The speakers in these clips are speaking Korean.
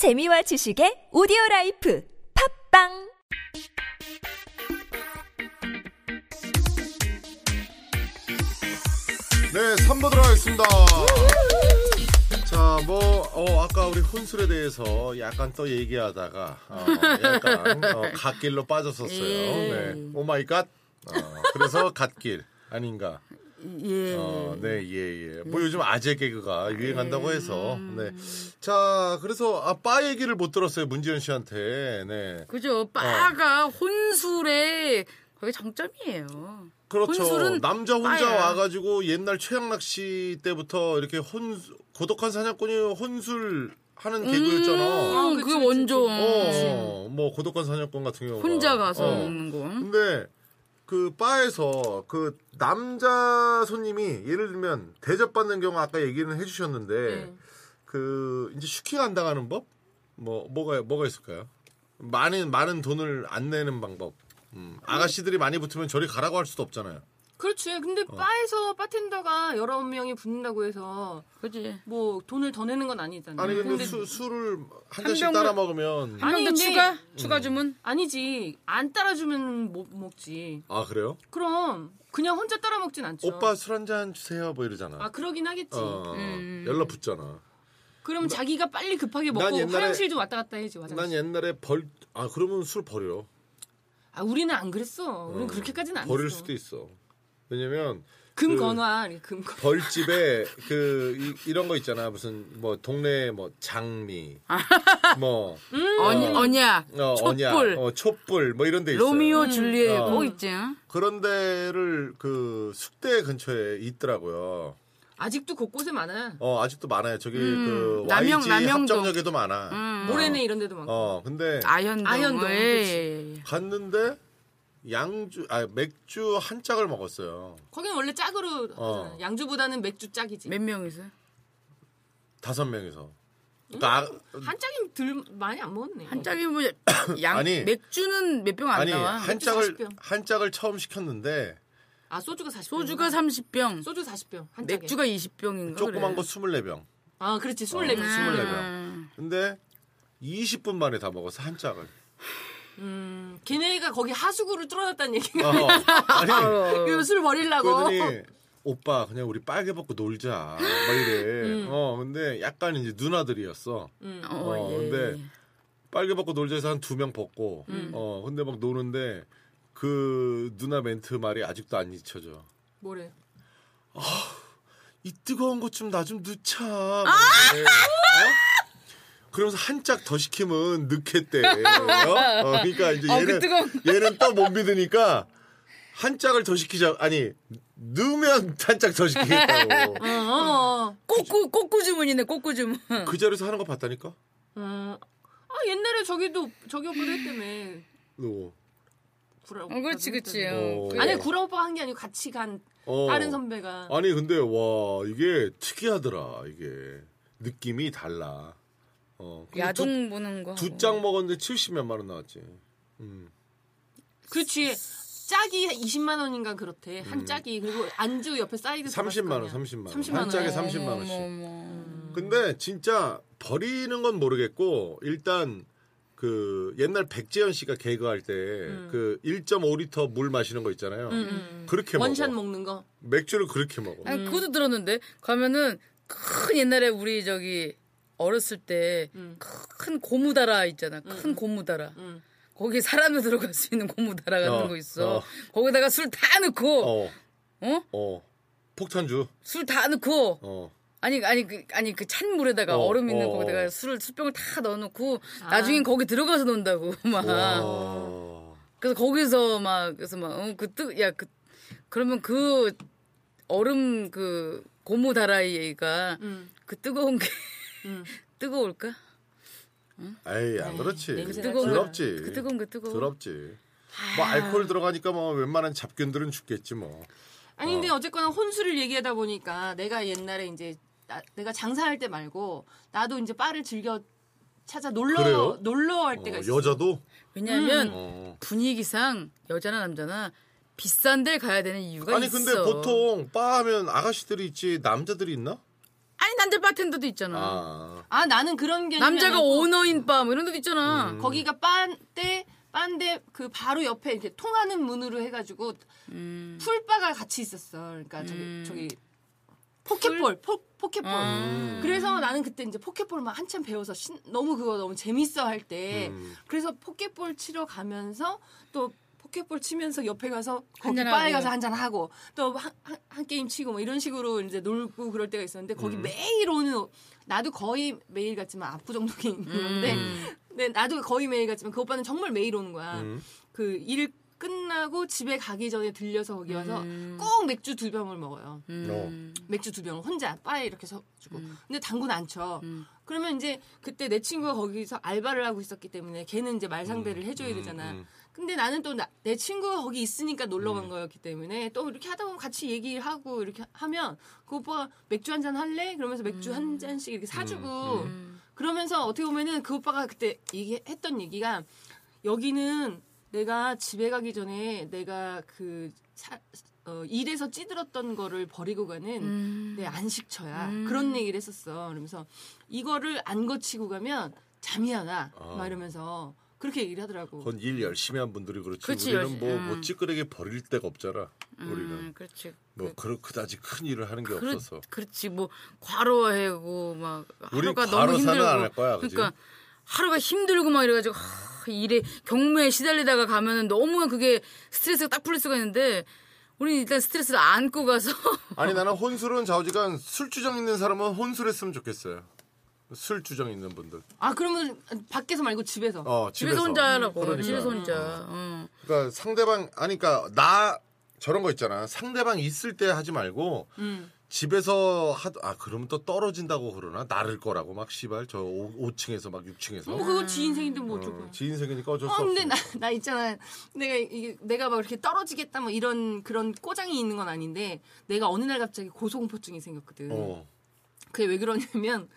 재미와 지식의 오디오 라이프 팟빵 네, 3부 들어가겠습니다. 자, 뭐, 어, 아까 우리 혼술에 대해서 약간 또 얘기하다가, 어, 약간, 어, 갓길로 빠졌었어요. 네. oh my god. 어, 그래서 갓길. 아닌가. 예. 어, 네, 예, 예. 뭐 요즘 아재 개그가 유행한다고 해서, 네. 자, 그래서, 아, 빠 얘기를 못 들었어요, 문지연 씨한테. 네. 그죠. 빠가 혼술의 거기 정점이에요. 그렇죠. 혼술은 남자 혼자 빠야. 와가지고 옛날 최양락 씨 때부터 이렇게 혼 고독한 사냥꾼이 혼술 하는 개그였잖아. 음, 그게 원조. 어, 뭐 고독한 사냥꾼 같은 경우 혼자 가서 먹는 거. 근데 그 바에서 그 남자 손님이 예를 들면 대접받는 경우 아까 얘기는 해주셨는데 네. 그 이제 슈킹 안 당하는 법? 뭐 뭐가 뭐가 있을까요? 많은 많은 돈을 안 내는 방법. 음, 아가씨들이 많이 붙으면 저리 가라고 할 수도 없잖아요. 그렇지. 근데 어. 바에서 바텐더가 여러 명이 붙는다고 해서 그지. 뭐 돈을 더 내는 건 아니잖아요. 아니 근데, 수, 술을 한 잔씩 병을- 따라 먹으면 한 아니, 명더 근데- 추가? 음. 추가 주문? 아니지. 안 따라 주면 못 먹지. 아 그래요? 그럼 그냥 혼자 따라 먹진 않죠. 오빠 술 한 잔 주세요 뭐 이러잖아. 아 그러긴 하겠지. 어, 음. 연락 붙잖아. 그럼 자기가 빨리 급하게 난 먹고 옛날에- 화장실 좀 왔다 갔다 해야지 화장실. 난 옛날에 벌 아 그러면 술 버려. 아 우리는 안 그랬어. 우리는 그렇게까지는 안 버릴 했어. 수도 있어. 왜냐면 금 그- 건화 이렇게 금 건. 벌집에 그 이, 런거 있잖아 무슨 뭐 동네 뭐 장미 뭐 언, 언약, 어, 촛불, 어, 촛불 뭐 이런 데 있어요. 로미오 줄리엣 어. 거 있지. 응? 그런 데를 그 숙대 근처에 있더라고요. 아직도 곳곳에 많아. 어 아직도 많아요. 저기 그 남영, YG 남영동. 합정역에도 많아. 모래내 이런 데도 많고. 어 근데 아현동. 아현동. 갔는데 양주 아 맥주 한 짝을 먹었어요. 거기는 원래 짝으로 어. 양주보다는 맥주 짝이지. 몇 명이서? 다섯 명이서. 그러니까 아- 한 짝이면 들 많이 안 먹었네. 한 짝이 뭐, 양, 아니. 맥주는 몇 병안 아니 나와. 한 짝을 40병. 한 짝을 처음 시켰는데 아 소주가 40병. 소주가 30병, 소주 40병. 한 짝에. 맥주가 20병인가? 조그만 거 24병. 아 그렇지 어, 24병. 24병. 근데 20분 만에 다 먹었어 한 짝을. 음, 걔네가 거기 하수구를 뚫어놨다는 얘기가. 어, 아니 그리고 술 버리려고. 그러더니 오빠 그냥 우리 빨개 벗고 놀자 막 이래. 어 근데 약간 이제 누나들이었어. 음. 어, 어, 예. 근데 빨개 벗고 놀자 해서 한 두 명 벗고 어 근데 막 노는데 그 누나 멘트 말이 아직도 안 잊혀져. 뭐래? 이 뜨거운 것 좀 나좀 넣자. 아! 어? 그러면서 한 짝 더 시키면 넣겠대. 어? 어, 그러니까 이제 어, 그 얘는 얘는 또 못 믿으니까 한 짝을 더 시키자. 아니 넣으면 한짝더 시키겠다고. 어, 어. 꼬꾸, 꼬꾸 주문이네, 꼬꾸 주문. 그 자리에서 하는 거 봤다니까. 어. 아 옛날에 저기도 저기 오빠도 했다며. 누구? 구라 어, 오빠도 그렇지, 그렇지. 어. 어. 아니 구라 오빠가 한게 아니고 같이 간 어. 다른 선배가. 아니 근데 와 이게 특이하더라. 이게 느낌이 달라. 어. 야동 보는 거. 두짝 먹었는데 70몇만 원 나왔지. 그렇지. 짝이 20만 원인가 그렇대. 음. 한 짝이 그리고 안주 옆에 사이드 30만 원, 30만 원. 30만 한 원. 짝에 30만 원씩. 어머. 근데 진짜 버리는 건 모르겠고 일단 그 옛날 백재현 씨가 개그할 때그 1.5리터 물 마시는 거 있잖아요. 그렇게 음. 원샷 먹어. 먹는 거. 맥주를 그렇게 먹어. 아니, 그것도 들었는데 가면은 큰 옛날에 우리 저기 어렸을 때 큰 고무다라 있잖아. 큰 고무다라. 거기에 사람도 들어갈 수 있는 고무다라 같은 어, 거 있어. 어. 거기다가 술 다 넣고 어. 어? 어. 폭탄주. 술 다 넣고 어. 아니 아니 그 아니 그 찬 물에다가 어, 얼음 있는 어, 거기다가 어. 술을 술병을 다 넣어놓고 나중엔 거기 들어가서 논다고 막. 와. 그래서 거기서 막 그래서 막그뜨야그 그러면 그 얼음 그 고무 다라이가 음. 그 뜨거운 게 뜨거울까? 에이, 안 그렇지. 냄새 뜨거운 거- 더럽지. 그 뜨거운 거 뜨거워. 더럽지. 뭐 알코올 들어가니까 뭐 웬만한 잡균들은 죽겠지 뭐. 아니 근데 어쨌거나 혼술을 얘기하다 보니까 내가 옛날에 이제 나- 내가 장사할 때 말고 나도 이제 바를 즐겨 찾아 놀러 그래요? 놀러 할 어, 때가 있어. 여자도 왜냐하면 어. 분위기상 여자나 남자나 비싼 데를 가야 되는 이유가 아니 있어. 근데 보통 바 하면 아가씨들이 있지 남자들이 있나? 아니 남자 바텐더도 있잖아. 아. 아 나는 그런 게 남자가 오너인 바뭐 이런 데도 있잖아. 거기가 빤데 빤데 그 바로 옆에 이렇게 통하는 문으로 해가지고 음. pool bar가 같이 있었어. 그러니까 저기 저기 포켓볼 포, 포켓볼. 아. 그래서 나는 그때 이제 포켓볼 막 한참 배워서 신- 너무 그거 너무 재밌어 할때 음. 그래서 포켓볼 치러 가면서 또 포켓볼 치면서 옆에 가서 거기. 바에 가서 한잔 하고 또한한 게임 치고 뭐 이런 식으로 이제 놀고 그럴 때가 있었는데 거기 음. 매일 오는 나도 거의 매일 갔지만 압구정동에 있는 건데 음. 근데 나도 거의 매일 갔지만 그 오빠는 정말 매일 오는 거야. 음. 그일 끝나고 집에 가기 전에 들려서 거기 와서 음. 꼭 맥주 두 병을 먹어요. 음. 맥주 두 병을 혼자 바에 이렇게 서주고 음. 근데 당구는 안 쳐. 음. 그러면 이제 그때 내 친구가 거기서 알바를 하고 있었기 때문에 걔는 이제 말상대를 해줘야 되잖아. 음. 근데 나는 또 내 친구가 거기 있으니까 놀러 간 거였기 때문에 또 이렇게 하다 보면 같이 얘기하고 이렇게 하면 그 오빠가 맥주 한 잔 할래? 그러면서 맥주 한 잔씩 이렇게 사주고 음. 그러면서 어떻게 보면은 그 오빠가 그때 얘기 했던 얘기가 여기는 내가 집에 가기 전에 내가 그 사- 어, 일에서 찌들었던 거를 버리고 가는 음. 내 안식처야. 그런 얘기를 했었어. 그러면서 이거를 안 거치고 가면 잠이 안 와. 아. 막 이러면서 그렇게 얘기를 하더라고. 그건 일 열심히 한 분들이 그렇지. 그치, 우리는 뭐, 음. 뭐 찌끄레기 버릴 데가 없잖아. 우리는 음, 그렇지. 뭐 그렇 그다지 큰 일을 하는 게 그렇, 없어서. 그렇지 뭐 과로해고 막 우리 하루가 너무 과로사는 힘들고 안할 거야, 그지? 그러니까 하루가 힘들고 막 이래가지고 하, 일에 경무에 시달리다가 가면은 너무 그게 스트레스가 딱 풀릴 수가 있는데 우리 일단 스트레스를 안고 가서 아니 나는 혼술은 좌우지간 술주정 있는 사람은 혼술했으면 좋겠어요. 술 주정 있는 분들. 아 그러면 밖에서 말고 집에서. 어 집에서 집에서. 혼자 하라고 그러니까. 집에서 혼자 어. 그러니까 상대방 아니 그러니까 나 저런 거 있잖아. 상대방 있을 때 하지 말고 음. 집에서 하아 그러면 또 떨어진다고 그러나 나를 거라고 막 씨발 저 5, 층에서막 6층에서 뭐 그거 지 인생인데 뭐 어쩌고. 어, 지 인생이니까 어쩔 수 어, 없어. 근데 나, 나 있잖아. 내가, 이게, 내가 막 이렇게 떨어지겠다, 뭐 이런, 그런 꼬장이 있는 건 아닌데, 내가 어느 날 갑자기 고소공포증이 생겼거든. 어. 그게 왜 그러냐면,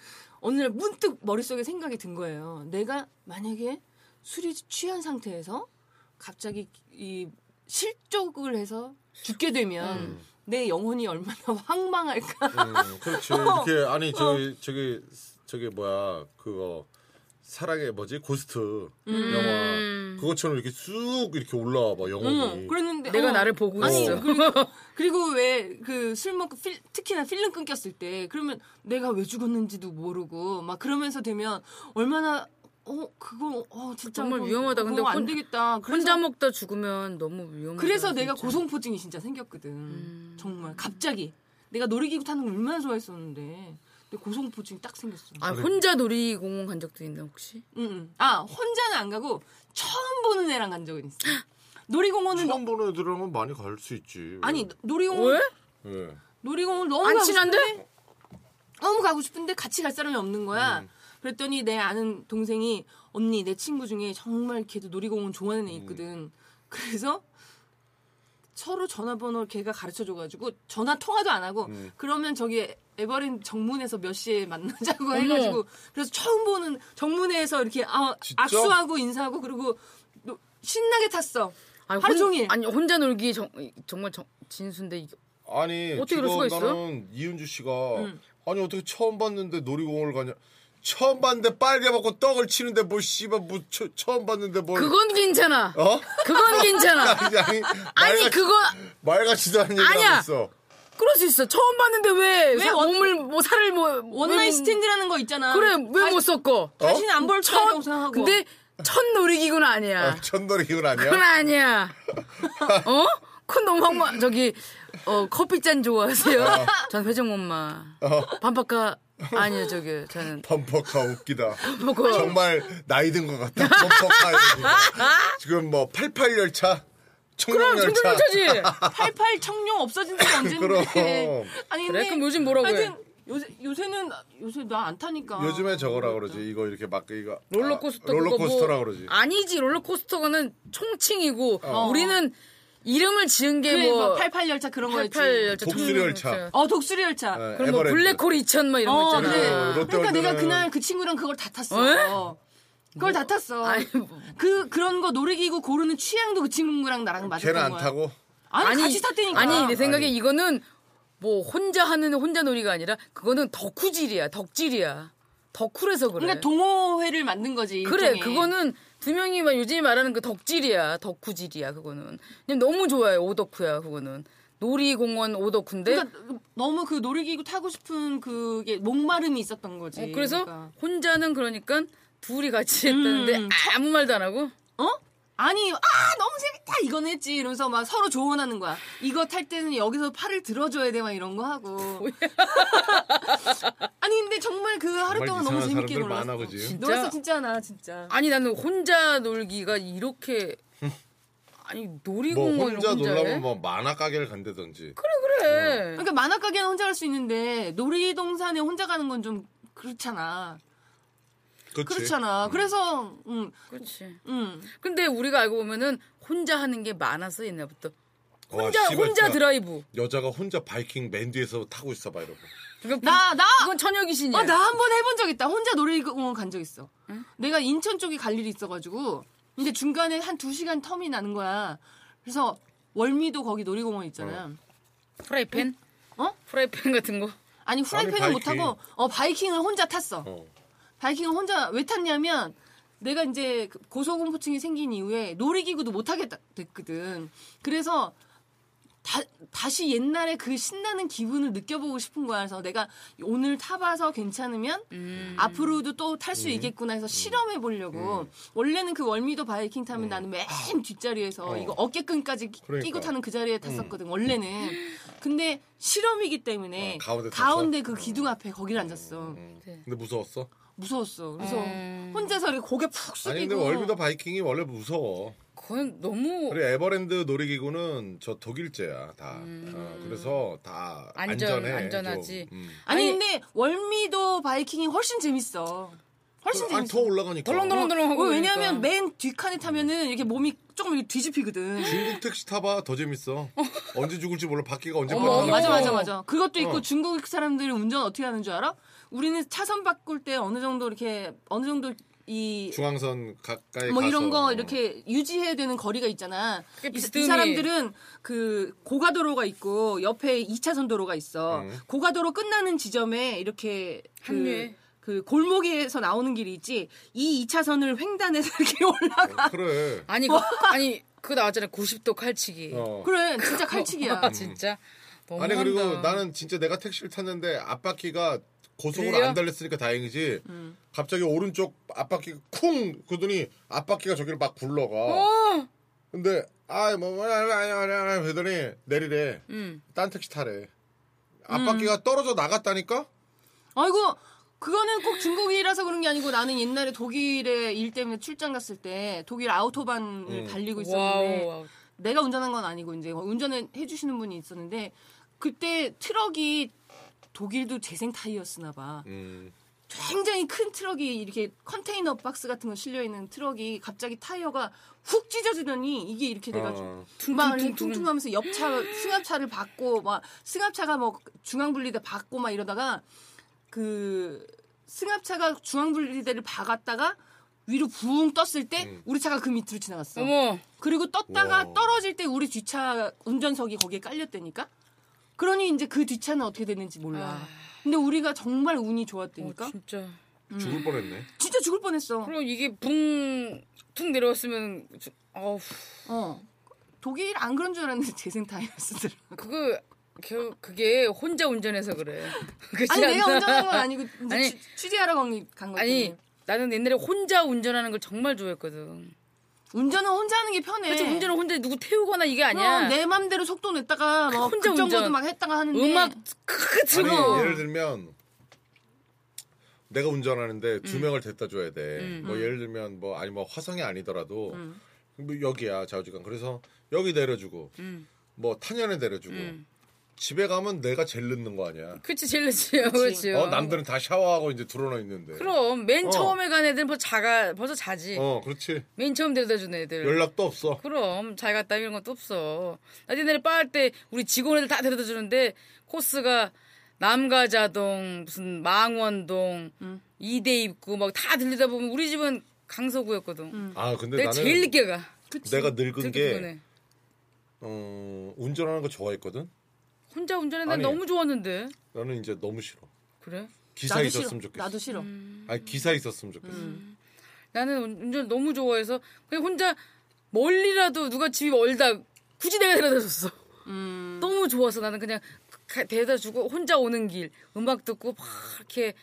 어느 날 문득 머릿속에 생각이 든 거예요. 내가 만약에 술이 취한 상태에서 갑자기 이 실족을 해서 죽게 되면, 내 영혼이 얼마나 황망할까. 음, 그렇지. 이렇게 아니 저기 저기 저기 뭐야 그거 사랑의 뭐지 고스트 영화 그것처럼 이렇게 쑥 이렇게 올라와 봐 영혼이. 어, 그랬는데 내가 어. 나를 보고 아니 있어. 그리고, 그리고 왜 그 술 먹고 필, 특히나 필름 끊겼을 때 그러면 내가 왜 죽었는지도 모르고 막 그러면서 되면 얼마나 어 그거 어 진짜 정말 그거- 위험하다. 근데 안 혼- 되겠다. 그래서, 혼자 먹다 죽으면 너무 위험하다. 그래서 내가 진짜. 고소공포증이 진짜 생겼거든. 음. 정말 갑자기 내가 놀이기구 타는 걸 얼마나 좋아했었는데 고소공포증이 딱 생겼어. 아 혼자 놀이공원 간 적도 있나 혹시? 응, 응. 아 혼자는 안 가고 처음 보는 애랑 간 적은 있어. 놀이공원은 처음 보는 애들하고는 많이 갈 수 있지. 왜? 아니 놀이공원 왜? 예. 놀이공원 너무 안 가고 친한데? 싶은데 너무 가고 싶은데 같이 갈 사람이 없는 거야. 그랬더니 내 아는 동생이 언니 내 친구 중에 정말 걔도 놀이공원 좋아하는 애 있거든. 그래서 서로 전화번호 걔가 가르쳐 줘가지고 전화 통화도 안 하고 그러면 저기 에버랜 정문에서 몇 시에 만나자고 해가지고 그래서 처음 보는 정문에에서 이렇게 아? 악수하고 인사하고 그리고 노- 신나게 탔어. 아니, 하루 혼- 종일. 아니 혼자 놀기 정, 정말 정, 진수인데 이게 아니 어떻게 그럴 수가 있어? 나는 이은주 씨가 아니 어떻게 처음 봤는데 놀이공원을 가냐? 처음 봤는데 빨개 먹고 떡을 치는데 뭐 씨발 뭐 처, 처음 봤는데 뭘? 그건 괜찮아. 어? 그건 괜찮아. 아니 아니 아니 그거 말같지도 않은 얘기를 아니야. 하고 있어. 그럴 수 있어. 처음 봤는데 왜, 사- 원- 몸을 뭐 살을 뭐 원나잇 왜- 스탠드라는 거 있잖아. 그래 왜 못 섞어? 다시는 안볼첫 거라고 생각하고. 근데 첫 놀이기구는 아니야. 아, 첫 놀이기구는 아니야? 그건 아니야. 어? 큰 너무 황마 저기 어 커피 잔 좋아하세요? 전 회전목마. 반박가 아니요 저기 저는 범퍼카 웃기다. 뭐 정말 나이 든 것 같다. 범퍼카. 지금 뭐 88 열차, 청룡 열차. 청룡열차지. 88 청룡 없어진 지가 언젠데. 그럼. 아니 그래 근데 그럼 요즘 뭐라고 해? 하여튼 요새 요새는 요새 나 안 타니까. 요즘에 저거라 그러지. 이거 이렇게 막 이거 롤러코스터 아, 롤러코스터라 뭐- 그러지. 아니지 롤러코스터는 총칭이고 어. 우리는 이름을 지은 그래, 게뭐 뭐 88 열차 그런 거였지. 88 열차, 독수리 열차. 어 독수리 열차. 네, 그럼 뭐 에버랜드. 블랙홀 2000뭐 이런 거 어, 있잖아. 그래. 롯데월드는- 그러니까 내가 그날 그 친구랑 그걸 다 탔어. 어? 그걸 다 탔어. 아니, 뭐. 그 그런 거 놀이기구 고르는 취향도 그 친구랑 나랑 맞았던 걔는 안 거야. 타고. 아니, 같이 탔다니까. 아니 내 생각에 이거는 뭐 혼자 하는 혼자 놀이가 아니라 그거는 덕후질이야, 덕질이야. 덕후래서 그래. 그러니까 동호회를 만든 거지. 그래, 일종의. 그거는 두 명이 막 요즘에 말하는 그 덕질이야, 덕후질이야, 그거는. 그냥 너무 좋아요, 오덕후야, 그거는. 놀이공원 오덕후인데. 그러니까 너무 그 놀이기구 타고 싶은 그게 목마름이 있었던 거지. 어, 그래서 그러니까. 혼자는 그러니까 둘이 같이 했다는데 음, 아무 말도 안 하고. 어? 아니, 아, 너무 재밌다! 이건 했지. 이러면서 막 서로 조언하는 거야. 이거 탈 때는 여기서 팔을 들어줘야 돼, 막 이런 거 하고. 아니, 근데 정말 그 하루 정말 동안 너무 이상한 재밌게 사람들 놀았어. 많아, 그지? 진짜? 놀았어, 진짜 나, 진짜. 아니 나는 혼자 놀기가 이렇게 아니 뭐 놀이공원을 혼자 혼자, 놀라면 해? 뭐 만화 가게를 간다든지. 그래. 그러니까 만화 가게는 혼자 갈 수 있는데 놀이동산에 혼자 가는 건 좀 그렇잖아. 그렇지. 그렇잖아. 그래서 음, 그렇지. 음. 근데 우리가 알고 보면은 혼자 하는 게 많았어 옛날부터. 와, 혼자 씨발, 혼자 드라이브. 여자가 혼자 바이킹 맨 뒤에서 타고 있어 봐 이러고. 나, 나! 그건 처녀 귀신이야. 어, 나 한 번 해본 적 있다. 혼자 놀이공원 간 적 있어. 내가 인천 쪽에 갈 일이 있어가지고. 근데 중간에 한 두 시간 텀이 나는 거야. 그래서 월미도 거기 놀이공원 있잖아. 프라이팬? 어? 프라이팬 같은 거. 아니 후라이팬은 아니, 못 바이킹. 타고 어 바이킹을 혼자 탔 어. 어. 바이킹을 혼자 왜 탔냐면 내가 이제 그 고소공포증이 생긴 이후에 놀이기구도 못 타겠다 됐거든. 그래서 다, 다시 옛날에 그 신나는 기분을 느껴보고 싶은 거야. 그래서 내가 오늘 타봐서 괜찮으면 음. 앞으로도 또 탈 수 있겠구나 해서 실험해 보려고. 원래는 그 월미도 바이킹 타면 나는 맨 뒷자리에서 어. 이거 어깨끈까지 끼- 그러니까. 끼고 타는 그 자리에 탔었거든. 원래는. 근데 실험이기 때문에 어, 가운데? 가운데 그 기둥 앞에 거기를 앉았어. 음. 네. 근데 무서웠어? 무서웠어. 그래서 음. 혼자서 이렇게 고개 푹 숙이고. 아니 근데 월미도 바이킹이 원래 무서워. 그건 너무 그리고 에버랜드 놀이기구는 저 독일제야 다. 음. 어, 그래서 다 안전- 안전해. 안전하지. 좀. 음. 아니, 아니, 근데 월미도 바이킹이 훨씬 재밌어. 훨씬 아니 재밌어. 더 올라가니까. 덜렁덜렁덜렁 하고 어, 왜냐면 그러니까. 맨 뒷칸에 타면은 이렇게 몸이 조금 이렇게 뒤집히거든. 중국 택시 타봐 더 재밌어. 언제 죽을지 몰라 바퀴가 언제 어머, 빠져. 맞아 맞아 맞아. 그것도 있고 어. 중국 사람들이 운전 어떻게 하는 줄 알아? 우리는 차선 바꿀 때 어느 정도 이렇게 어느 정도 이 중앙선 가까이 뭐 가서. 이런 거 어. 이렇게 유지해야 되는 거리가 있잖아. 이. 이 사람들은 그 고가도로가 있고 옆에 2차선 도로가 있어. 음. 고가도로 끝나는 지점에 이렇게 그, 합류해. 그 골목에서 나오는 길이 있지. 이 2차선을 횡단해서 이렇게 올라가. 어, 그래. 아니 그, 아니 그거 나왔잖아 90도 칼치기. 어. 그래, 진짜 칼치기야. 아, 진짜. 아니 그리고 나는 진짜 내가 택시를 탔는데 앞바퀴가 고속으로 들려? 안 달렸으니까 다행이지. 음. 갑자기 오른쪽 앞바퀴가 쿵 그러더니 앞바퀴가 저기를 막 굴러가. 어. 근데 아뭐 뭐야 아니야 아니야 그러더니 내리래. 음. 딴 택시 타래. 앞바퀴가 떨어져 나갔다니까? 아이고, 그거는 꼭 중국이라서 그런 게 아니고 나는 옛날에 독일에 일 때문에 출장 갔을 때 독일 아우토반을 음. 달리고 있었는데 와우. 내가 운전한 건 아니고 이제 운전을 해주시는 분이 있었는데 그때 트럭이 독일도 재생 타이어 쓰나 봐. 음. 굉장히 큰 트럭이 이렇게 컨테이너 박스 같은 거 실려 있는 트럭이 갑자기 타이어가 훅 찢어지더니 이게 이렇게 돼가지고 어. 막 퉁퉁퉁. 퉁퉁하면서 옆차 승합차를 받고 막 승합차가 뭐 중앙 분리대 받고 막 이러다가 그 승합차가 중앙분리대를 박았다가 위로 붕 떴을 때 음. 우리 차가 그 밑으로 지나갔어. 어머. 그리고 떴다가 와. 떨어질 때 우리 뒷차 운전석이 거기에 깔렸다니까. 그러니 이제 그 뒷차는 어떻게 됐는지 몰라. 근데 우리가 정말 운이 어, 좋았다니까. 진짜. 죽을 뻔했네. 진짜 죽을 뻔했어. 그럼 이게 붕툭 내려왔으면 주- 어우 어. 독일 안 그런 줄 알았는데 재생 타이어였더라. 그거 그- 그게 혼자 운전해서 그래. 아니 내가 않나? 운전한 건 아니고 아니, 취- 취재하러 간, 간 거지. 아니 나는 옛날에 혼자 운전하는 걸 정말 좋아했거든. 운전은 혼자 하는 게 편해. 그치 운전은 혼자 누구 태우거나 이게 아니야. 내 맘대로 속도 냈다가 뭐 혼자 급정거도 운전. 막 했다가 하는데 음악 아니 틀어. 예를 들면 내가 운전하는데 음. 두 명을 데려다 줘야 돼. 뭐 예를 들면 뭐 아니 뭐 화성이 아니더라도 음. 뭐 여기야 좌우지간. 그래서 여기 내려주고 음. 뭐 탄현에 내려주고 집에 가면 내가 제일 늦는 거 아니야. 그치 제일 늦지요. 그렇지. 어 남들은 다 샤워하고 이제 들어나 있는데. 그럼 맨 어. 처음에 간 애들은 벌써 자가 벌써 자지. 어 그렇지. 맨 처음 데려다 준 애들. 연락도 없어. 그럼 잘 갔다 이런 것도 없어. 나 옛날에 빠할 때 우리 직원 애들 다 데려다 주는데 코스가 남가자동 무슨 망원동 이대 입구 막 다 들리다 보면 우리 집은 강서구였거든. 아 근데 내가 나는 제일 늦게 가. 내가 늙은 게 피곤해. 어, 운전하는 거 좋아했거든. 혼자 운전해 난 아니. 너무 좋았는데. 나는 이제 너무 싫어. 그래? 기사 나도 있었으면 싫어. 좋겠어. 나도 싫어. 아니 기사 있었으면 좋겠어. 나는 운- 운전 너무 좋아해서 그냥 혼자 멀리라도 누가 집이 멀다 굳이 내가 데려다 줬어. 음. 너무 좋아서 나는 그냥 가- 데려다 주고 혼자 오는 길 음악 듣고 막 이렇게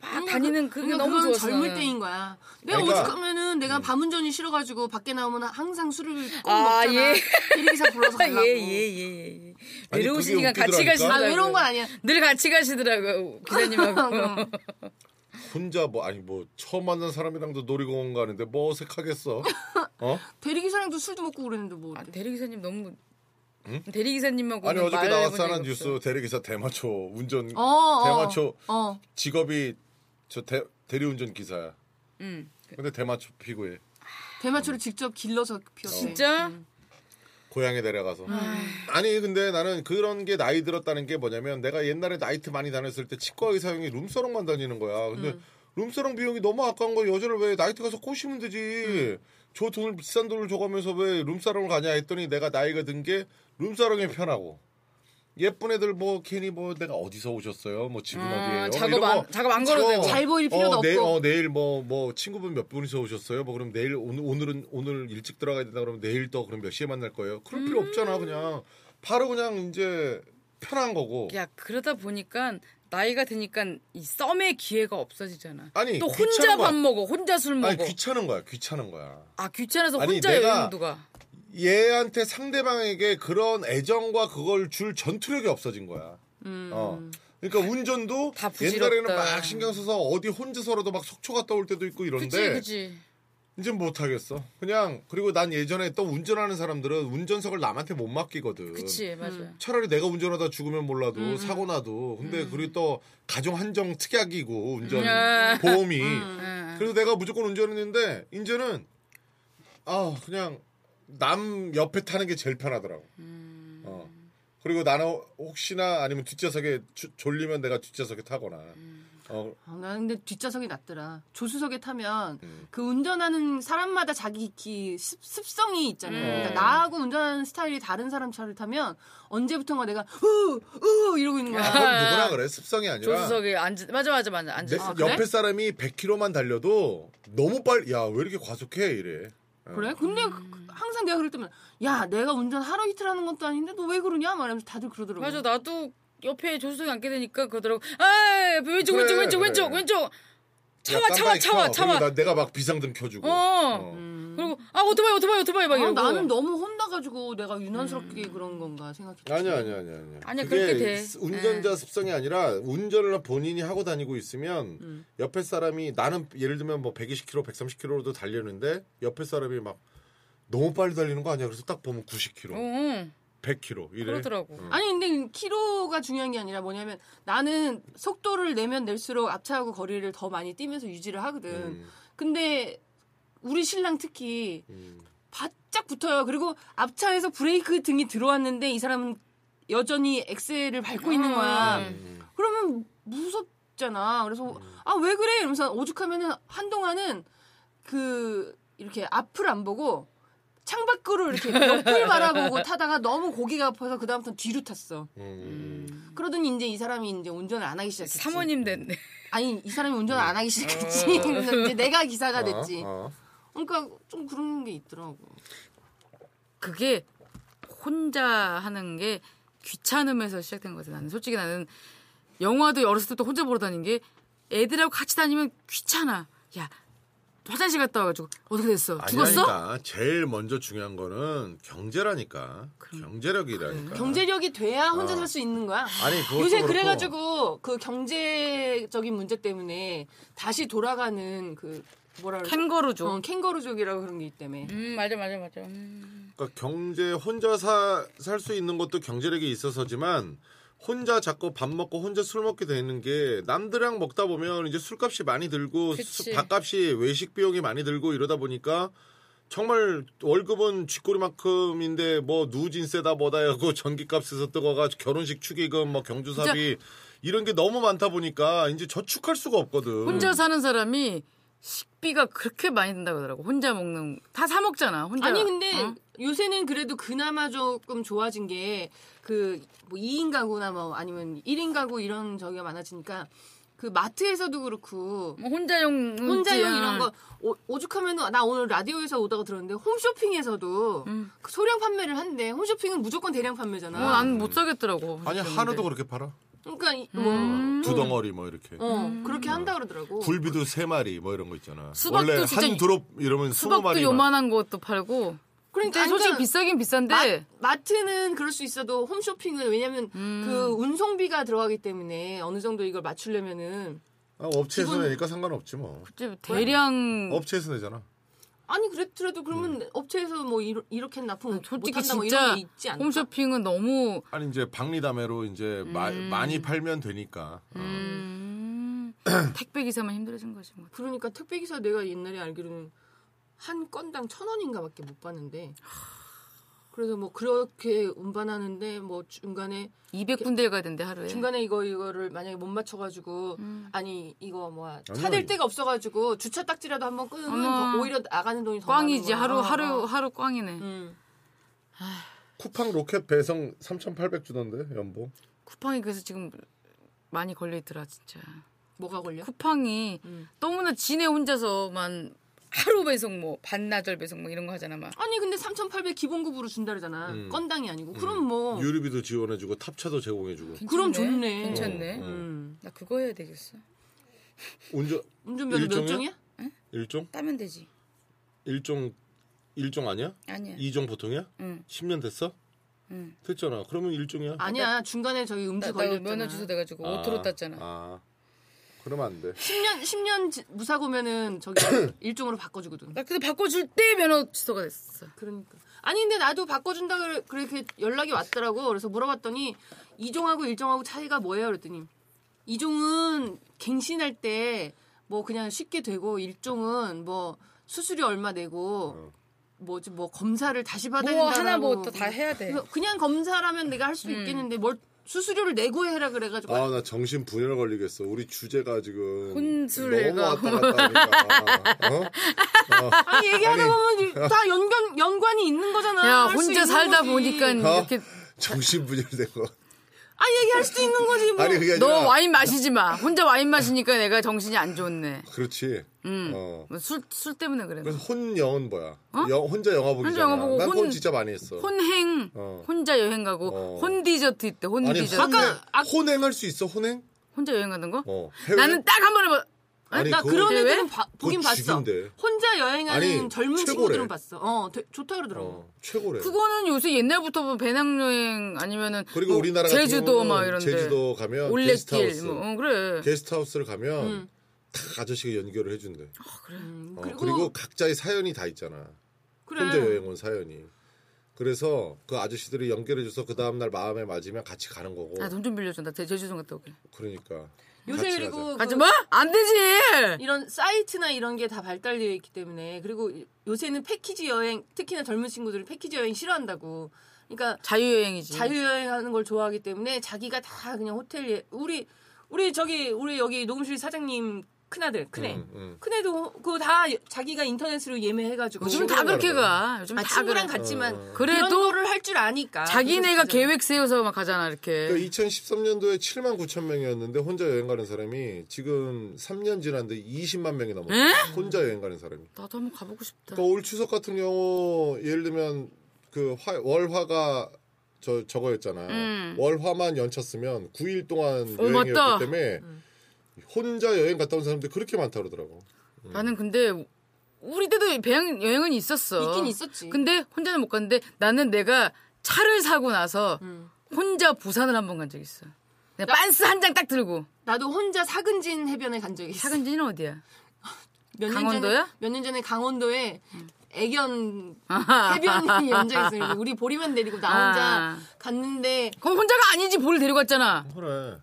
막 다니는 그게 그러니까 너무 그건 좋았어. 젊을. 때인 거야. 내가 그러니까- 오죽하면은 내가 밤 운전이 싫어가지고 밖에 나오면 항상 술을 꼭 아, 먹잖아. 예. 대리기사 불러서 가려고. 예예예 예, 예. 아니, 외로우시니까 그게 같이. 가시더라고요. 아 외로운 건 아니야. 늘 같이 가시더라고요 기사님하고. 혼자 뭐 아니 뭐 처음 만난 사람이랑도 놀이공원 가는데 뭐 어색하겠어. 어? 대리기사랑도 술도 먹고 그랬는데 뭐. 아. 대리기사님 너무 대리기사님하고 아니 어저께 나왔잖아 적이 뉴스. 대리기사 대마초 운전 어, 어, 대마초 어. 직업이 저 대, 대리운전 기사야. 응. 근데 대마초 피고해. 대마초를 직접 길러서 피웠대. 진짜 고향에 데려가서. 아니 근데 나는 그런 게 나이 들었다는 게 뭐냐면 내가 옛날에 나이트 많이 다녔을 때 치과 의사 형이 룸사롱만 다니는 거야. 근데 룸사롱 비용이 너무 아까운 거 여자를 왜 나이트 가서 꼬시면 되지. 저 돈을 비싼 돈을 줘가면서 왜 룸사롱을 가냐 했더니 내가 나이가 든 게 룸사롱이 편하고. 예쁜 애들 뭐 괜히 뭐 내가 어디서 오셨어요? 뭐 집은 아, 어디예요? 작업 이런 안- 거 작업 안 걸어도 되고. 잘 보일 필요도 어, 없고. 어, 내일 뭐, 뭐, 친구분 몇 분이서 오셨어요? 뭐, 그럼 내일, 오늘, 오늘은, 오늘 일찍 들어가야 된다 그러면 내일 또 그럼 몇 시에 만날 거예요? 그럴 필요 음. 없잖아, 그냥. 바로 그냥 이제 편한 거고. 야 그러다 보니까 나이가 드니까 이 썸의 기회가 없어지잖아. 아니, 또 혼자 거야. 밥 먹어, 혼자 술 먹어. 아니, 귀찮은 거야, 귀찮은 거야. 아 귀찮아서 아니, 혼자 여행도 가. 얘한테 상대방에게 그런 애정과 그걸 줄 전투력이 없어진 거야. 어. 그러니까 운전도 음. 옛날에는 막 신경 써서 어디 혼자서라도 막 속초 갔다 올 때도 있고 이런데 그치 그치. 이제 못 하겠어. 그냥 그리고 난 예전에 또 운전하는 사람들은 운전석을 남한테 못 맡기거든. 그치 맞아. 차라리 내가 운전하다 죽으면 몰라도 음, 사고 나도 근데 그리고 또 가정 한정 특약이고 운전 음. 보험이 음. 그래서 내가 무조건 운전했는데 이제는 아 그냥 남 옆에 타는 게 제일 편하더라고. 음. 어. 그리고 나는 혹시나 아니면 뒷좌석에 주- 졸리면 내가 뒷좌석에 타거나. 음. 어, 아, 나는 근데 뒷좌석이 낫더라. 조수석에 타면 음. 그 운전하는 사람마다 자기 기 습, 습성이 있잖아요. 음. 그러니까 나하고 운전하는 스타일이 다른 사람 차를 타면 언제부턴가 내가 으으 이러고 있는 거야. 그건 누구나 그래 습성이 아니라 조수석에 앉 맞아 맞아 맞아 앉아. 내, 있어. 그래? 옆에 사람이 100km만 달려도 너무 빨리 야 왜 이렇게 과속해 이래. 어. 그래? 근데 음. 그- 항상 내가 그럴 때면 야 내가 운전 하루 이틀 하는 것도 아닌데 너 왜 그러냐 말하면서 다들 그러더라고. 맞아 나도 옆에 조수석에 앉게 되니까 그러더라고. 아 왼쪽 그래, 왼쪽 왼쪽 그래. 왼쪽 왼쪽. 차와 차와 차와 켜. 차와. 내가 막 비상등 켜주고. 어. 어. 그리고 아 오토바이 오토바이 오토바이 막 아, 이러고. 나는 너무 혼나가지고 내가 유난스럽게 그런 건가 생각했지. 아니야 아니야 아니야 아니야. 아니야, 그게 그렇게 돼. 스- 운전자 습성이 아니라 운전을 본인이 하고 다니고 있으면 음. 옆에 사람이 나는 예를 들면 뭐 120km, 130km로도 달리는데 옆에 사람이 막 너무 빨리 달리는 거 아니야? 그래서 딱 보면 90km, 어, 어, 100km 이래. 그러더라고. 아니 근데 키로가 중요한 게 아니라 뭐냐면 나는 속도를 내면 낼수록 앞차하고 거리를 더 많이 뛰면서 유지를 하거든. 음, 근데 우리 신랑 특히 음. 바짝 붙어요. 그리고 앞차에서 브레이크 등이 들어왔는데 이 사람은 여전히 엑셀을 밟고 있는 거야. 음. 그러면 무섭잖아. 그래서 아 왜 그래? 이러면서 오죽하면은 한동안은 그 이렇게 앞을 안 보고 창밖으로 이렇게 옆을 바라보고 타다가 너무 고기가 아파서 그 다음부터 뒤로 탔어. 음. 그러더니 이제 이 사람이 이제 운전을 안 하기 시작했지. 사모님 됐네. 아니 이 사람이 운전을 안 하기 시작했지. 그래서 이제 내가 기사가 됐지. 어, 어. 그러니까 좀 그런 게 있더라고. 그게 혼자 하는 게 귀찮음에서 시작된 거지. 나는 솔직히 나는 영화도 어렸을 때부터 혼자 보러 다닌 게 애들하고 같이 다니면 귀찮아. 야 화장실 갔다 와가지고 어떻게 됐어? 죽었어? 아니라니까. 제일 먼저 중요한 거는 경제라니까. 경제력이라니까. 경제력이 돼야 혼자 어. 살수 있는 거야. 아니 요새 그렇고. 그래가지고 그 경제적인 문제 때문에 다시 돌아가는 그 뭐라? 캥거루족. 어, 캥거루족이라고 그런 게 있다며. 음 맞아 맞아 맞아. 음. 그러니까 경제 혼자 살 수 있는 것도 경제력이 있어서지만 혼자 자꾸 밥 먹고 혼자 술 먹게 되는 게 남들이랑 먹다 보면 이제 술값이 많이 들고. 수- 밥값이 외식 비용이 많이 들고 이러다 보니까 정말 월급은 쥐꼬리만큼인데 뭐 누진세다 뭐다 하고 전기값에서 뜨거가 결혼식 축의금 뭐 경조사비 이런 게 너무 많다 보니까 이제 저축할 수가 없거든. 혼자 사는 사람이 식비가 그렇게 많이 든다고 하더라고. 혼자 먹는 다 사 먹잖아. 혼자. 아니 근데 어? 요새는 그래도 그나마 조금 좋아진 게 그 뭐 2인 가구나 뭐 아니면 1인 가구 이런 저기가 많아지니까 그 마트에서도 그렇고 뭐 혼자용 혼자용 이런 거 오, 죽하면은나 오늘 라디오에서 오다가 들었는데 홈쇼핑에서도 그 소량 판매를 한대. 홈쇼핑은 무조건 대량 판매잖아. 어, 나는 못 사겠더라고. 아니. 한우도 그렇게 팔아. 그러니까 이- 뭐 음. 두 덩어리 뭐 이렇게. 어, 그렇게 한다 그러더라고. 굴비도 세 마리 뭐 이런 거 있잖아. 수박도 원래 진짜 한 드롭 이러면 스무 수박도 마리. 요만한 것도 팔고. 그러니까 근데 솔직히 그러니까 비싸긴 비싼데 마, 트는 그럴 수 있어도 홈쇼핑은 왜냐면 음. 그 운송비가 들어가기 때문에 어느 정도 이걸 맞추려면은 아, 업체에서 기본- 내니까 상관없지 뭐. 이제 대량 업체에서 내잖아. 아니 그랬더라도 그러면 업체에서 뭐 이러, 이렇게 납품 음. 솔직히 못한다 뭐 이런 게 있지 않나? 홈쇼핑은 너무 아니 이제 박리담회로 이제 마- 많이 팔면 되니까. 어. 음, 택배 기사만 힘들어진 거지 뭐. 그러니까 택배 기사 내가 옛날에 알기로는 한 건당 천 원인가밖에 못 받는데. 그래서 뭐 그렇게 운반하는데 뭐 중간에 200군데 가야 된대 하루에. 중간에 이거 이거를 만약에 못 맞춰 가지고 아니 이거 뭐야. 차댈 데가 없어 가지고 주차 딱지라도 한번 끊으면 오히려 나가는 돈이 더 꽝이지 하루 거야. 하루 어, 어. 하루 꽝이네. 음. 쿠팡 로켓 배송 3,800 주던데 연봉. 쿠팡이 그래서 지금 많이 걸려 있더라 진짜. 뭐가 걸려? 쿠팡이 음. 너무나 지네 혼자서만 하루 배송 뭐 반나절 배송 뭐 이런 거 하잖아 막. 아니 근데 3,800 기본급으로 준다 그러잖아. 음. 건당이 아니고. 그럼 뭐 유류비도 지원해주고 탑차도 제공해주고. 그럼 괜찮네. 좋네. 괜찮네. 어, 어. 음. 나 그거 해야 되겠어. 운전 운전면허 몇? 종이야? 일종 따면 되지. 일종 일종 아니야? 아니야. 이종 보통이야? 응. 10년 됐어? 응. 됐잖아. 그러면 일종이야. 아니야 중간에 저기 나, 음주 나 걸렸잖아. 면허 취소 돼가지고 아, 오토로 땄잖아. 아, 그러면 안 돼. 10년 10년 지- 무사고면은 저기 일종으로 바꿔주거든. 나 그래서 바꿔줄 때 면허 취소가 됐어. 그러니까. 아니 근데 나도 바꿔준다 그래 그렇게 연락이 왔더라고. 그래서 물어봤더니 이종하고 일종하고 차이가 뭐예요? 그랬더니 이종은 갱신할 때 뭐 그냥 쉽게 되고 일종은 뭐 수수료 얼마 내고 뭐지 뭐 검사를 다시 받아야 뭐 된다고. 하나 뭐다 해야 돼. 그냥 검사라면 내가 할수 있겠는데 뭘 수수료를 내고 해라 그래가지고 아, 나 정신 분열 걸리겠어. 우리 주제가 지금 혼술애가. 너무 왔다 갔다 하니까. 어? 아니 얘기하다 보면 다 연관 연관이 있는 거잖아. 야 혼자 살다. 보니까 어? 이렇게 정신 분열된 거. 아 얘기할 수도 있는 거지 뭐. 아니 그게 아니라. 너 와인 마시지 마. 혼자 와인 마시니까 내가 정신이 안 좋네. 그렇지. 음. 어. 술, 술 때문에 그래. 그래서 혼영은 뭐야? 영, 혼자 영화 보기잖아. 혼자 영화 보고 난 혼- 그건 진짜 많이 했어. 혼행, 어. 혼자 여행 가고, 어. 혼 디저트 있대, 아니 혼디저트. 혼행, 아까- 아- 혼행할 수 있어 혼행? 혼자 여행 가는 거? 어. 해외? 나는 딱 한 번에 봐. 아니, 나 그런 왜? 애들은 봐- 보긴 봤어. 죽인데. 혼자 여행하는 아니, 젊은 최고래. 친구들은 봤어. 어, 되- 좋다 그러더라고. 어, 최고래. 그거는 요새 옛날부터 뭐 배낭여행 아니면은 그리고 뭐 우리나라 제주도 막 이런데 제주도 가면 올레길 게스트하우스. 뭐 어, 그래. 게스트하우스를 가면 음. 다 아저씨가 연결을 해준대. 음, 어, 그리고, 그리고, 각자의 사연이 다 있잖아. 그래. 혼자 여행 온 사연이. 그래서 그 아저씨들이 연결해줘서 그 다음날 마음에 맞으면 같이 가는 거고. 나돈좀 빌려줘. 나 제- 제주도 갔다 올게. 그러니까. 요새 그리고 가자. 그 가지 뭐? 안 되지. 이런 사이트나 이런 게 다 발달되어 있기 때문에 그리고 요새는 패키지 여행 특히나 젊은 친구들은 패키지 여행 싫어한다고. 그러니까 자유여행이지. 자유여행하는 걸 좋아하기 때문에 자기가 다 그냥 호텔에 우리 우리 저기 우리 여기 녹음실 사장님 큰아들 큰애 음, 음. 큰애도 그거 다 자기가 인터넷으로 예매해가지고 요즘 다 그렇게 가. 요즘 아, 다 친구랑 그래. 갔지만 어. 그런 그래도 거를 할 줄 아니까 자기네가. 계획 세워서 막 가잖아 이렇게. 그러니까 2013년도에 7만 9천 명이었는데 혼자 여행 가는 사람이 지금 3년 지났는데 20만 명이 넘었어. 에? 혼자 여행 가는 사람이. 나도 한번 가보고 싶다. 그러니까 올 추석 같은 경우 예를 들면 그 화- 월화가 저 저거였잖아. 음. 월화만 연쳤으면 9일 동안 어, 여행이었기 맞다. 때문에 혼자 여행 갔다 온 사람들이 그렇게 많다 그러더라고. 나는 근데 우리 때도 배양 여행은 있었어. 있긴 있었지. 근데 혼자는 못 갔는데 나는 내가 차를 사고 나서 음. 혼자 부산을 한 번 간 적 있어. 내가 빤스 한 장 딱 들고. 나도 혼자 사근진 해변에 간 적이 있어. 사근지는 어디야? 몇년 강원도야? 전에 몇년 전에 강원도에 애견 해변이 연장 있어요. 우리 보리만 데리고 나 혼자 아. 갔는데 그럼 혼자가 아니지 볼을 데려갔잖아. 그래.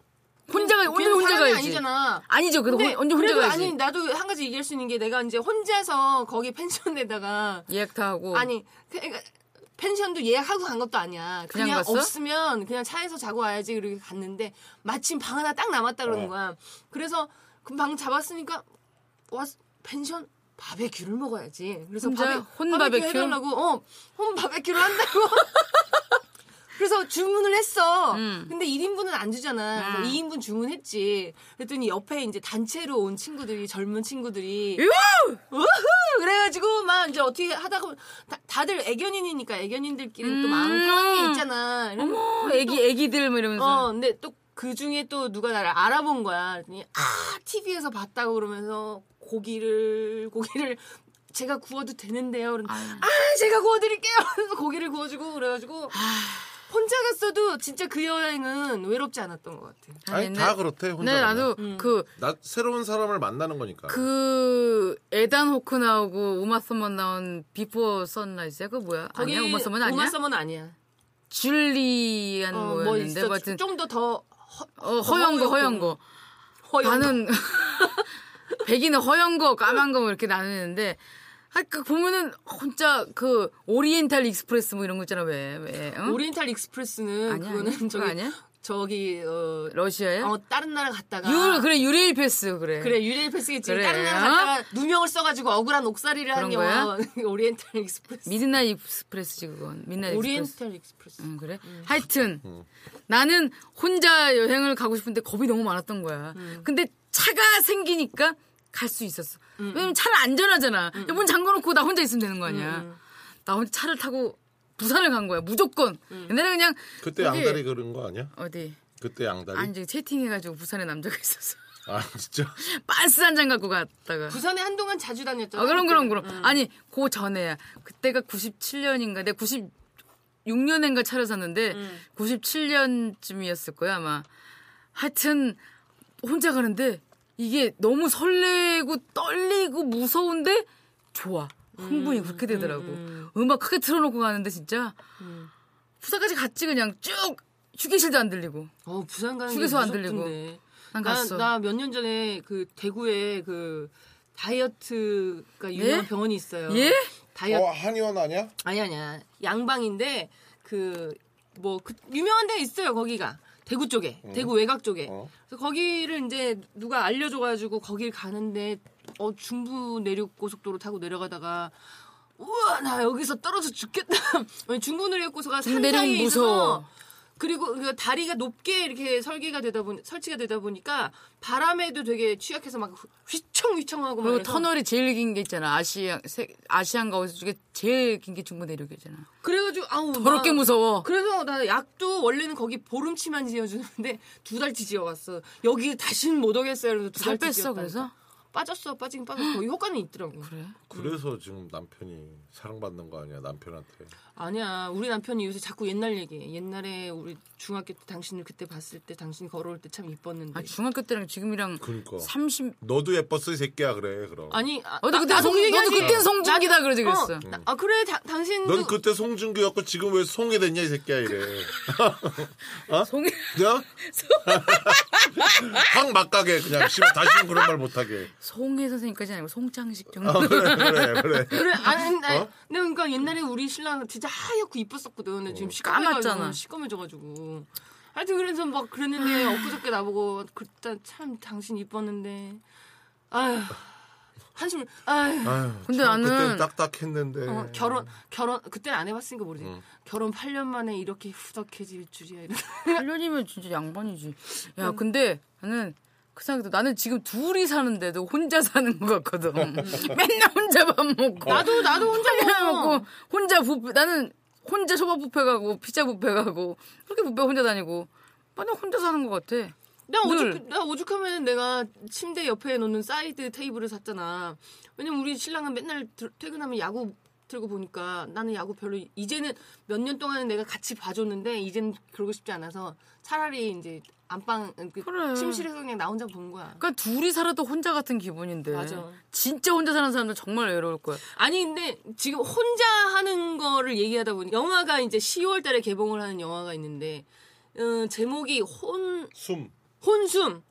혼자가 혼자 걔는 혼자 사람이 가야지. 아니잖아. 아니죠. 그래도 근데 혼- 언제 혼자 그래도 가야지. 아니 나도 한 가지 얘기할 수 있는 게 내가 이제 혼자서 거기 펜션에다가 예약 다 하고. 아니 그러니까 펜션도 예약하고 간 것도 아니야. 그냥 그냥? 없으면 그냥 차에서 자고 와야지 그렇게 갔는데 마침 방 하나 딱 남았다 그러는 어. 거야. 그래서 그 방 잡았으니까 왔 펜션 바베큐를 먹어야지. 그래서 혼자 바베, 혼 바베큐 바베큐? 해달라고 어, 혼 바베큐를 한다고. 그래서 주문을 했어. 음. 근데 1인분은 안 주잖아. 그래서 2인분 주문했지. 그랬더니 옆에 이제 단체로 온 친구들이 젊은 친구들이 우후! 그래가지고 막 이제 어떻게 하다가 다, 다들 애견인이니까 애견인들끼리는 또 마음 편한 게 있잖아. 이러면 어, 애기 애기들 뭐 이러면서 어, 근데 또 그 중에 또 누가 나를 알아본 거야. 그랬더니 아, TV에서 봤다고 그러면서 고기를 고기를 제가 구워도 되는데요. 그러면 아, 제가 구워드릴게요. 그래서 고기를 구워주고 그래가지고 혼자 갔어도 진짜 그 여행은 외롭지 않았던 것 같아. 아니 네, 다 그렇대 혼자. 네 가면. 나도 음. 그나 새로운 사람을 만나는 거니까. 그 에단 호크 나오고 우마 서먼 나온 비포 선라이즈야 그거 뭐야? 아니야 우마 서먼 아니야? 우마 서먼 아니야. 줄리안 어, 뭐였는데 뭐뭐 있어. 하여튼 좀더 더 어, 허연 거 허연 거 허연 거. 나는 백인은 허연 거 까만 거뭐 이렇게 나누는데 그 보면은 혼자 그 오리엔탈 익스프레스 뭐 이런 거 있잖아 왜 왜? 응? 오리엔탈 익스프레스는 아니야, 그거는 아니야? 그거 저기 아니야? 저기 어, 러시아야? 어 다른 나라 갔다가 유 그래 유레일 패스 그래. 그래 유레일 패스겠지 그래. 다른 나라 갔다가 누명을 써가지고 억울한 옥살이를 한 그런 영화 오리엔탈 익스프레스 미드나잇 익스프레스지 그건. 미드나잇 익스프레스. 오리엔탈 익스프레스 응, 그래? 하여튼 나는 혼자 여행을 가고 싶은데 겁이 너무 많았던 거야. 근데 차가 생기니까 갈 수 있었어. 왜냐면 차는 안전하잖아. 문 잠궈놓고 나 혼자 있으면 되는 거 아니야. 나 혼자 차를 타고 부산을 간 거야. 무조건. 옛날에 그냥 그때 거기- 양다리 그런 거 아니야? 어디 그때 양다리? 아니 채팅해가지고 부산에 남자가 있었어. 아 진짜? 빤스 한 잔 갖고 갔다가. 부산에 한동안 자주 다녔잖아 아, 그럼, 그럼, 그럼. 아니, 그 전에야. 그때가 97년인가, 내가 96년인가 차를 샀는데, 97년쯤이었을 거야, 아마. 하여튼, 혼자 가는데, 이게 너무 설레고, 떨리고, 무서운데, 좋아. 흥분이 그렇게 되더라고. 음, 악 크게 틀어놓고 가는데, 진짜. 부산까지 갔지, 그냥 쭉! 휴게실도 안 들리고. 어 부산 가는 휴게소 게안 들리고. 난 갔어. 나 몇 년 전에 그 대구에 그 다이어트가 유명한 예? 병원이 있어요. 예? 다이어트 어 한의원 아니야? 아니 아니야 양방인데 그 뭐그 유명한 데 있어요 거기가 대구 쪽에 대구 외곽 쪽에 어. 그래서 거기를 이제 누가 알려줘가지고 거길 가는데 어 중부 내륙 고속도로 타고 내려가다가 우와 나 여기서 떨어져 죽겠다 중부 내륙 고속가 산 내륙은 사이에 있어서 무서워. 그리고 그 다리가 높게 이렇게 설계가 되다 보니 설치가 되다 보니까 바람에도 되게 취약해서 막 휘청휘청하고 막 그리고 그래서 터널이 제일 긴 게 있잖아. 아시아, 세- 아시안가 어디 중에 제일 긴 게 중부 내륙이잖아. 그래가지고 아우 더럽게 나- 무서워. 그래서 나 약도 원래는 거기 보름치만 지어주는데 두 달치 지어왔어. 여기 다시는 못 오겠어요. 그래서 두살 달치 뺐어, 지었다니까. 그래서? 빠졌어, 빠지긴 빠졌어. 거기 효과는 있더라고. 그래? 그래서 지금 남편이 사랑받는 거 아니야 남편한테. 아니야, 우리 남편이 요새 자꾸 옛날 얘기해. 옛날에 우리 중학교 때 당신을 그때 봤을 때 당신 걸어올 때 참 이뻤는데. 아, 중학교 때랑 지금이랑 그러니까. 30. 너도 예뻤어 이 새끼야 그래 그럼. 아니, 아, 어디 나- 그때 송, 그. 너도 그땐 송중기다 그러지 어, 그랬어. 나- 아 그래, 다- 당신도 넌 그때 송중기였고 지금 왜 송이 됐냐 이 새끼야 이래. 송이 그냥 확 막가게 그냥 다시는 그런 말 못하게. 송혜 선생님까지 아니고 송창식 정도. 어, 그래 그래 그래. 그래, 아니, 근데, 아니, 근데 그러니까 옛날에 우리 신랑 진짜 하얗고 이뻤었거든. 근데 지금 까맣잖아. 시꺼매가지고, 시꺼매져가지고. 하여튼 그래서 막 그랬는데, 엊그저께 나보고, 그때 참 당신 이뻤는데, 아휴, 한숨을, 아휴. 근데 참 나는- 그때 딱딱했는데. 어, 결혼, 결혼, 그때는 안 해봤으니까 모르지. 결혼 8년 만에 이렇게 후덕해질 줄이야. 이런. 8년이면 진짜 양반이지. 야, 근데 나는 그 생각도 나는 지금 둘이 사는데도 혼자 사는 것 같거든. 맨날 혼자 밥 먹고. 나도, 나도 혼자. 먹고 혼자 뷔페 나는 혼자 소바 뷔페 가고 피자 뷔페 가고 그렇게 뷔페 혼자 다니고 나는 혼자 사는 것 같아. 나 늘. 오죽, 나 오죽하면 내가 침대 옆에 놓는 사이드 테이블을 샀잖아. 왜냐면 우리 신랑은 맨날 들- 퇴근하면 야구 틀고 보니까 나는 야구 별로 이제는 몇 년 동안은 내가 같이 봐줬는데 이제는 그러고 싶지 않아서 차라리 이제 안방 그 그래. 침실에서 그냥 나 혼자 보는 거야. 그러니까 둘이 살아도 혼자 같은 기분인데. 맞아. 진짜 혼자 사는 사람들 정말 외로울 거야. 아니 근데 지금 혼자 하는 거를 얘기하다 보니 영화가 이제 10월 달에 개봉을 하는 영화가 있는데 어, 제목이 혼 숨. 혼숨.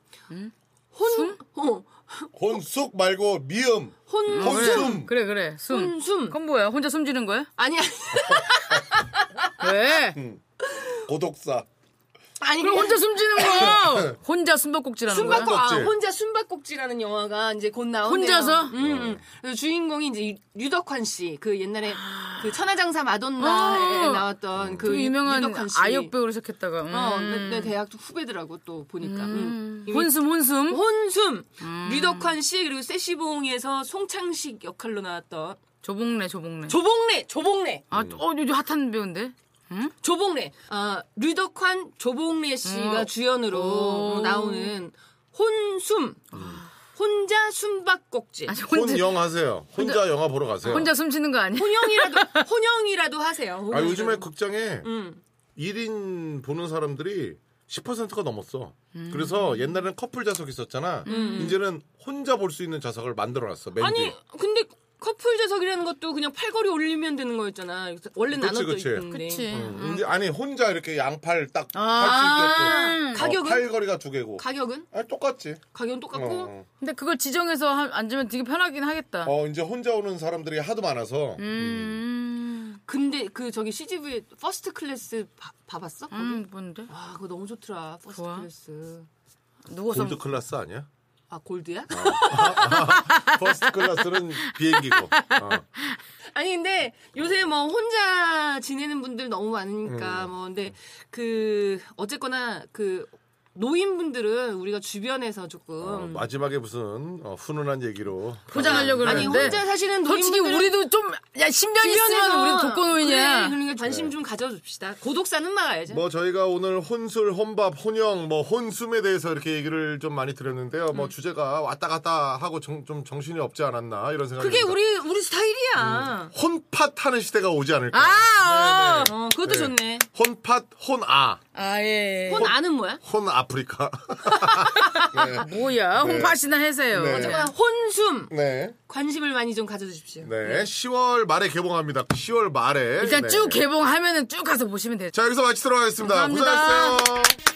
혼 어. 혼숙 말고 미음. 혼 혼숨. 그래 그래 숨. 혼숨. 그건 뭐야? 혼자 숨지는 거야? 아니야. 왜? 고독사. 아니 그럼 혼자 숨지는 거. 혼자 숨바꼭질하는 거야. 숨바꼭질. 아. 혼자 숨바꼭질하는 영화가 이제 곧 나온대요. 혼자서? 음, 음. 그래서 주인공이 이제 류덕환 씨, 그 옛날에 그 천하장사 마돈나에 어. 나왔던 그 그 유명한 류덕환 씨. 아역 배우로 시작했다가. 음. 어, 내, 내 대학도 후배더라고 또 보니까. 음. 혼숨 혼숨. 혼숨, 음. 류덕환 씨 그리고 세시봉에서 송창식 역할로 나왔던 조봉래 조봉래. 조봉래, 조봉래, 아, 어, 요즘 핫한 배우인데. 조봉래. 아 류덕환, 조봉래 씨가 어. 주연으로 오. 나오는 혼숨, 혼자 숨바꼭질. 아니, 혼자 혼영 하세요. 혼자 영화 보러 가세요. 혼자 숨 쉬는 거 아니야? 혼영이라도 혼영이라도 하세요. 아 혼영이라도. 요즘에 극장에 음. 1인 보는 사람들이 10%가 넘었어. 음. 그래서 옛날에는 커플 좌석 있었잖아. 이제는 혼자 볼 수 있는 좌석을 만들어 놨어. 맨 아니. 근데 커플 좌석이라는 것도 그냥 팔걸이 올리면 되는 거였잖아. 원래 나눠져 그치. 있는데. 그치. 음, 이제 아니 혼자 이렇게 양팔 딱 할수 아. 있게끔. 가격은? 어, 팔거리가 두 개고. 가격은? 아 똑같지. 가격은 똑같고. 어, 근데 그걸 지정해서 하- 앉으면 되게 편하긴 하겠다. 어 이제 혼자 오는 사람들이 하도 많아서 음. 근데 그 저기 CGV 퍼스트 클래스 봐, 봐봤어? 거기? 음, 뭔데? 와 그거 너무 좋더라. 퍼스트 좋아? 클래스. 누워서 골드 클래스 아니야? 아 골드야? 퍼스트 클래스는 비행기고. 어. 아니 근데 요새 뭐 혼자 지내는 분들 너무 많으니까 뭐 근데 그 어쨌거나 그 노인분들은 우리가 주변에서 조금 어, 마지막에 무슨 어, 훈훈한 얘기로 포장하려고 아니 그러는데. 혼자 사시는 솔직히 노인분들은 우리도 좀, 야, 신병 있으면 우리도 독거노인이야. 그래, 그러니까 관심 좀 가져줍시다. 고독사는 막아야죠. 뭐 저희가 오늘 혼술, 혼밥, 혼영, 뭐 혼숨에 대해서 이렇게 얘기를 좀 많이 드렸는데요. 음. 뭐 주제가 왔다 갔다 하고 정- 좀 정신이 없지 않았나 이런 생각이 그게. 우리 우리 스타일이야. 혼팟 하는 시대가 오지 않을까. 아, 어. 어, 그것도 네. 좋네. 혼팟, 혼아, 아, 예. 혼 아는 뭐야? 혼 아프리카. 뭐야? 홍파시나 해세요. 네. 어쨌거나 혼숨 네, 관심을 많이 좀 가져주십시오. 네, 10월 말에 개봉합니다. 10월 말에 일단 네. 쭉 개봉하면은 쭉 가서 보시면 돼요. 자 여기서 마치도록 하겠습니다. 감사합니다. 고생하셨어요.